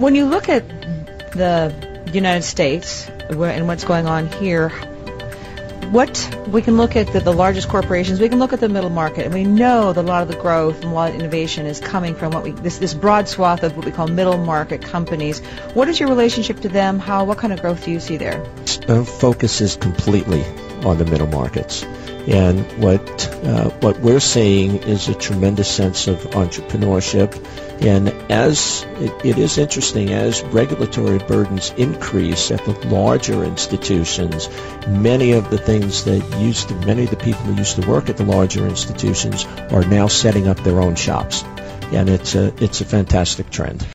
When you look at the United States and what's going on here, what we can look at the, the, largest corporations, we can look at the middle market, and we know that a lot of the growth and a lot of innovation is coming from what we this this broad swath of what we call middle market companies. What is your relationship to them? How what kind of growth do you see there? Our focus is completely on the middle markets. And what uh, what we're seeing is a tremendous sense of entrepreneurship. And as it, it is interesting, as regulatory burdens increase at the larger institutions, many of the things that used to, many of the people who used to work at the larger institutions are now setting up their own shops. And it's a, it's a fantastic trend.